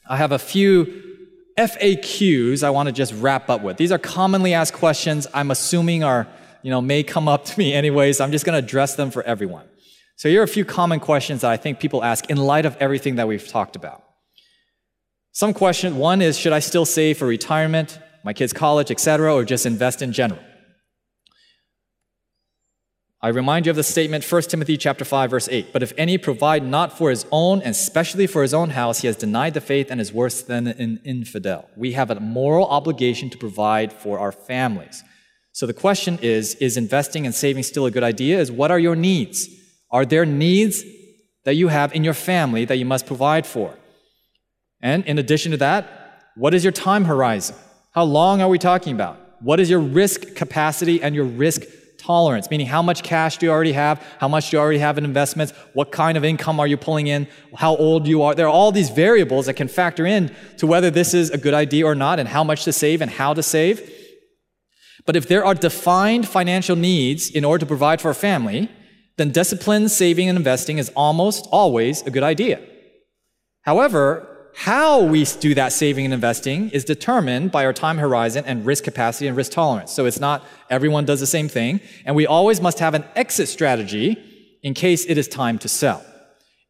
I have a few FAQs I want to just wrap up with. These are commonly asked questions I'm assuming are, you know, may come up to me anyways. I'm just going to address them for everyone. So here are a few common questions that I think people ask in light of everything that we've talked about. Some question, one is, should I still save for retirement, my kids' college, etc., or just invest in general? I remind you of the statement 1 Timothy chapter 5 verse 8, but if any provide not for his own and especially for his own house, he has denied the faith and is worse than an infidel. We have a moral obligation to provide for our families. So the question is, is investing and saving still a good idea? Is what are your needs? Are there needs that you have in your family that you must provide for? And in addition to that, what is your time horizon? How long are we talking about? What is your risk capacity and your risk tolerance, meaning how much cash do you already have? How much do you already have in investments? What kind of income are you pulling in? How old you are? There are all these variables that can factor in to whether this is a good idea or not and how much to save and how to save. But if there are defined financial needs in order to provide for a family, then disciplined saving and investing is almost always a good idea. However, how we do that saving and investing is determined by our time horizon and risk capacity and risk tolerance. So it's not everyone does the same thing. And we always must have an exit strategy in case it is time to sell.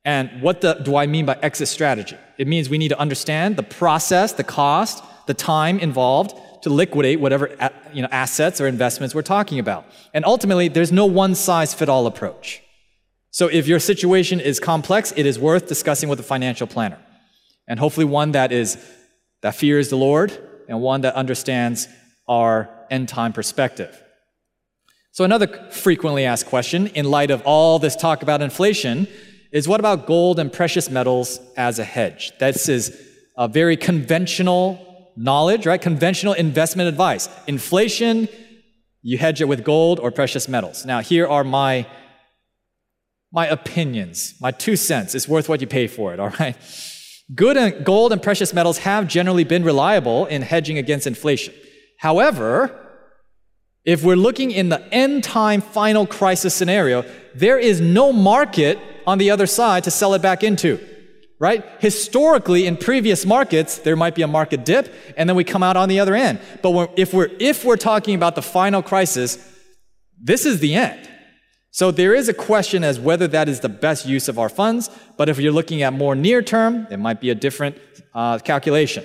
And what the, do I mean by exit strategy? It means we need to understand the process, the cost, the time involved to liquidate whatever you know, assets or investments we're talking about. And ultimately, there's no one size fit all approach. So if your situation is complex, it is worth discussing with a financial planner and hopefully one that is that fears the Lord and one that understands our end time perspective. So another frequently asked question in light of all this talk about inflation is what about gold and precious metals as a hedge? This is a very conventional knowledge, right? Conventional investment advice. Inflation, you hedge it with gold or precious metals. Now, here are my my opinions, my two cents. It's worth what you pay for it, all right? Good and gold and precious metals have generally been reliable in hedging against inflation. However, if we're looking in the end time final crisis scenario, there is no market on the other side to sell it back into. Right? Historically, in previous markets, there might be a market dip, and then we come out on the other end. But if we're if we're talking about the final crisis, this is the end. So there is a question as whether that is the best use of our funds, but if you're looking at more near term, it might be a different uh, calculation.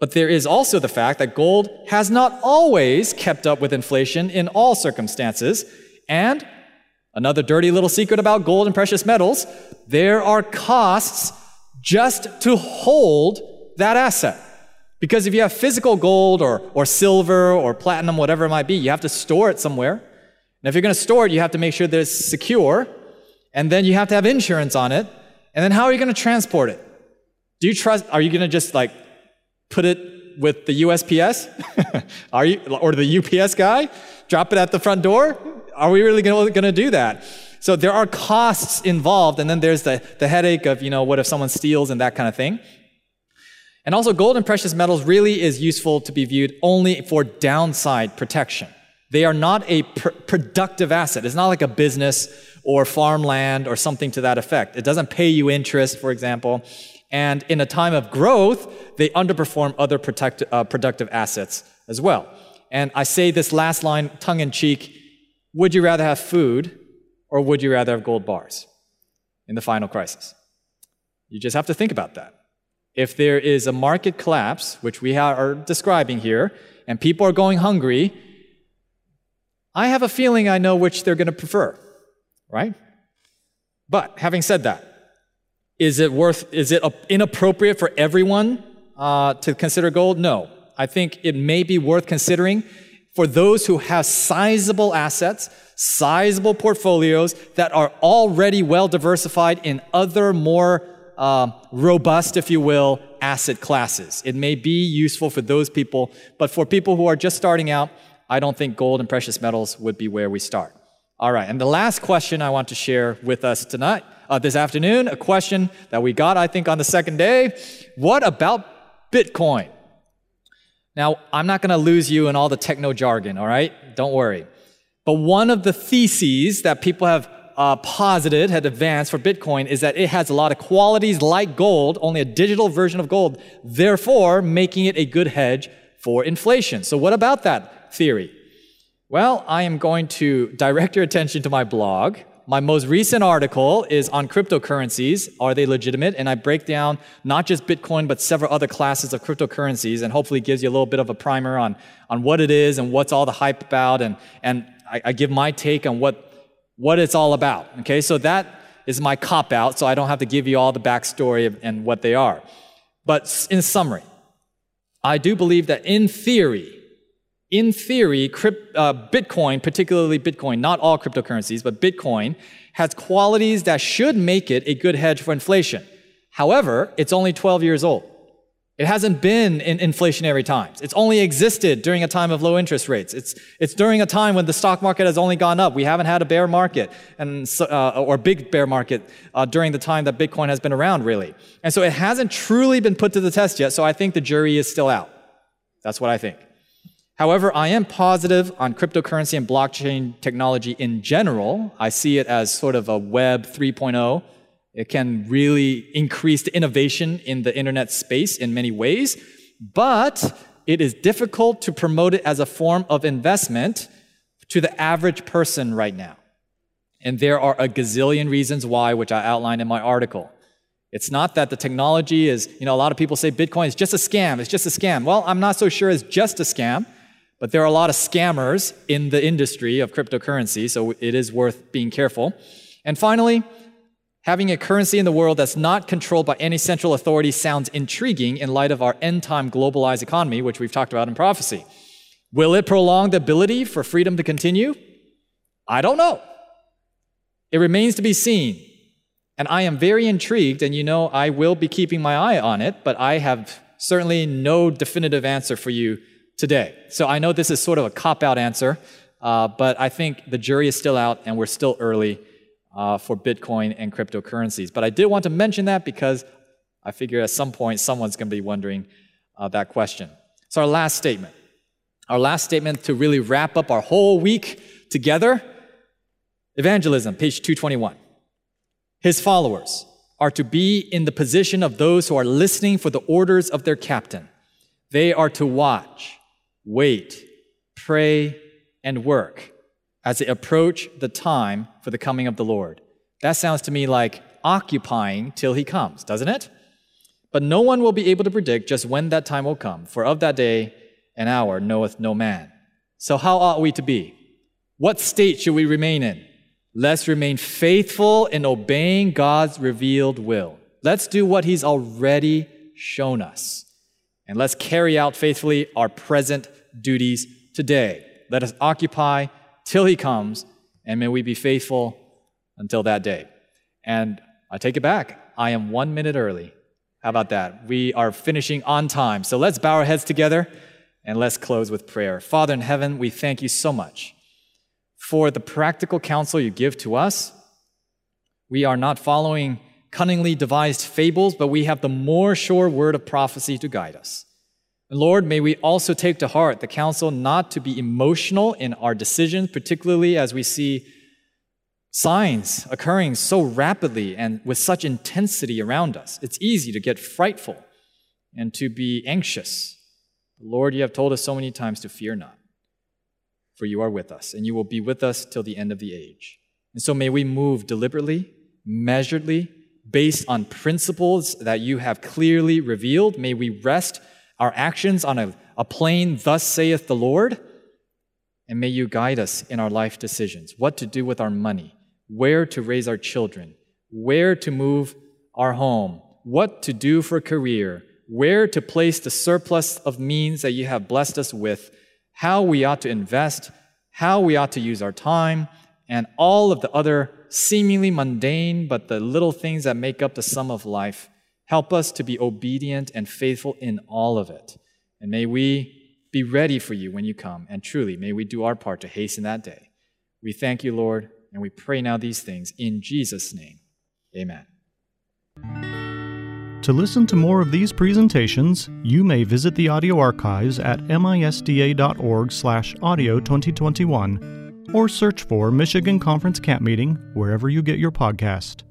But there is also the fact that gold has not always kept up with inflation in all circumstances. And another dirty little secret about gold and precious metals, there are costs just to hold that asset. Because if you have physical gold or, or silver or platinum, whatever it might be, you have to store it somewhere. Now, if you're going to store it, you have to make sure that it's secure, and then you have to have insurance on it. And then how are you going to transport it? Do you trust, are you going to just like put it with the USPS? are you, or the UPS guy? Drop it at the front door? Are we really going to do that? So there are costs involved, and then there's the, the headache of, you know, what if someone steals and that kind of thing. And also, gold and precious metals really is useful to be viewed only for downside protection. They are not a pr- productive asset. It's not like a business or farmland or something to that effect. It doesn't pay you interest, for example. And in a time of growth, they underperform other protect- uh, productive assets as well. And I say this last line tongue in cheek would you rather have food or would you rather have gold bars in the final crisis? You just have to think about that. If there is a market collapse, which we are describing here, and people are going hungry, I have a feeling I know which they're going to prefer, right? But having said that, is it worth, is it inappropriate for everyone uh, to consider gold? No. I think it may be worth considering for those who have sizable assets, sizable portfolios that are already well diversified in other more uh, robust, if you will, asset classes. It may be useful for those people, but for people who are just starting out, I don't think gold and precious metals would be where we start. All right, and the last question I want to share with us tonight, uh, this afternoon, a question that we got, I think, on the second day. What about Bitcoin? Now, I'm not going to lose you in all the techno jargon, all right? Don't worry. But one of the theses that people have uh, posited, had advanced for Bitcoin is that it has a lot of qualities like gold, only a digital version of gold, therefore making it a good hedge for inflation. So, what about that theory? Well, I am going to direct your attention to my blog. My most recent article is on cryptocurrencies. Are they legitimate? And I break down not just Bitcoin, but several other classes of cryptocurrencies and hopefully gives you a little bit of a primer on, on what it is and what's all the hype about. And, and I, I give my take on what what it's all about. Okay, so that is my cop out, so I don't have to give you all the backstory and what they are. But in summary, I do believe that in theory, in theory, uh, Bitcoin, particularly Bitcoin, not all cryptocurrencies, but Bitcoin, has qualities that should make it a good hedge for inflation. However, it's only 12 years old. It hasn't been in inflationary times. It's only existed during a time of low interest rates. It's, it's during a time when the stock market has only gone up. We haven't had a bear market and, uh, or big bear market uh, during the time that Bitcoin has been around, really. And so it hasn't truly been put to the test yet. So I think the jury is still out. That's what I think. However, I am positive on cryptocurrency and blockchain technology in general. I see it as sort of a Web 3.0 it can really increase the innovation in the internet space in many ways, but it is difficult to promote it as a form of investment to the average person right now. And there are a gazillion reasons why, which I outlined in my article. It's not that the technology is, you know, a lot of people say Bitcoin is just a scam, it's just a scam. Well, I'm not so sure it's just a scam, but there are a lot of scammers in the industry of cryptocurrency, so it is worth being careful. And finally, Having a currency in the world that's not controlled by any central authority sounds intriguing in light of our end time globalized economy, which we've talked about in prophecy. Will it prolong the ability for freedom to continue? I don't know. It remains to be seen. And I am very intrigued, and you know, I will be keeping my eye on it, but I have certainly no definitive answer for you today. So I know this is sort of a cop out answer, uh, but I think the jury is still out and we're still early uh, for Bitcoin and cryptocurrencies. But I did want to mention that because I figure at some point someone's going to be wondering uh, that question. So, our last statement. Our last statement to really wrap up our whole week together evangelism, page 221. His followers are to be in the position of those who are listening for the orders of their captain. They are to watch, wait, pray, and work as they approach the time for the coming of the Lord. That sounds to me like occupying till he comes, doesn't it? But no one will be able to predict just when that time will come, for of that day and hour knoweth no man. So, how ought we to be? What state should we remain in? Let's remain faithful in obeying God's revealed will. Let's do what He's already shown us. And let's carry out faithfully our present duties today. Let us occupy till he comes, and may we be faithful until that day. And I take it back. I am one minute early. How about that? We are finishing on time. So let's bow our heads together and let's close with prayer. Father in heaven, we thank you so much for the practical counsel you give to us. We are not following cunningly devised fables, but we have the more sure word of prophecy to guide us. Lord, may we also take to heart the counsel not to be emotional in our decisions, particularly as we see signs occurring so rapidly and with such intensity around us. It's easy to get frightful and to be anxious. Lord, you have told us so many times to fear not, for you are with us, and you will be with us till the end of the age. And so may we move deliberately, measuredly, based on principles that you have clearly revealed. May we rest our actions on a, a plain, thus saith the Lord. And may you guide us in our life decisions what to do with our money, where to raise our children, where to move our home, what to do for career, where to place the surplus of means that you have blessed us with, how we ought to invest, how we ought to use our time, and all of the other seemingly mundane but the little things that make up the sum of life Help us to be obedient and faithful in all of it. And may we be ready for you when you come. And truly, may we do our part to hasten that day. We thank you, Lord, and we pray now these things in Jesus' name. Amen. To listen to more of these presentations, you may visit the audio archives at misda.org/audio2021 or search for Michigan Conference Camp Meeting wherever you get your podcast.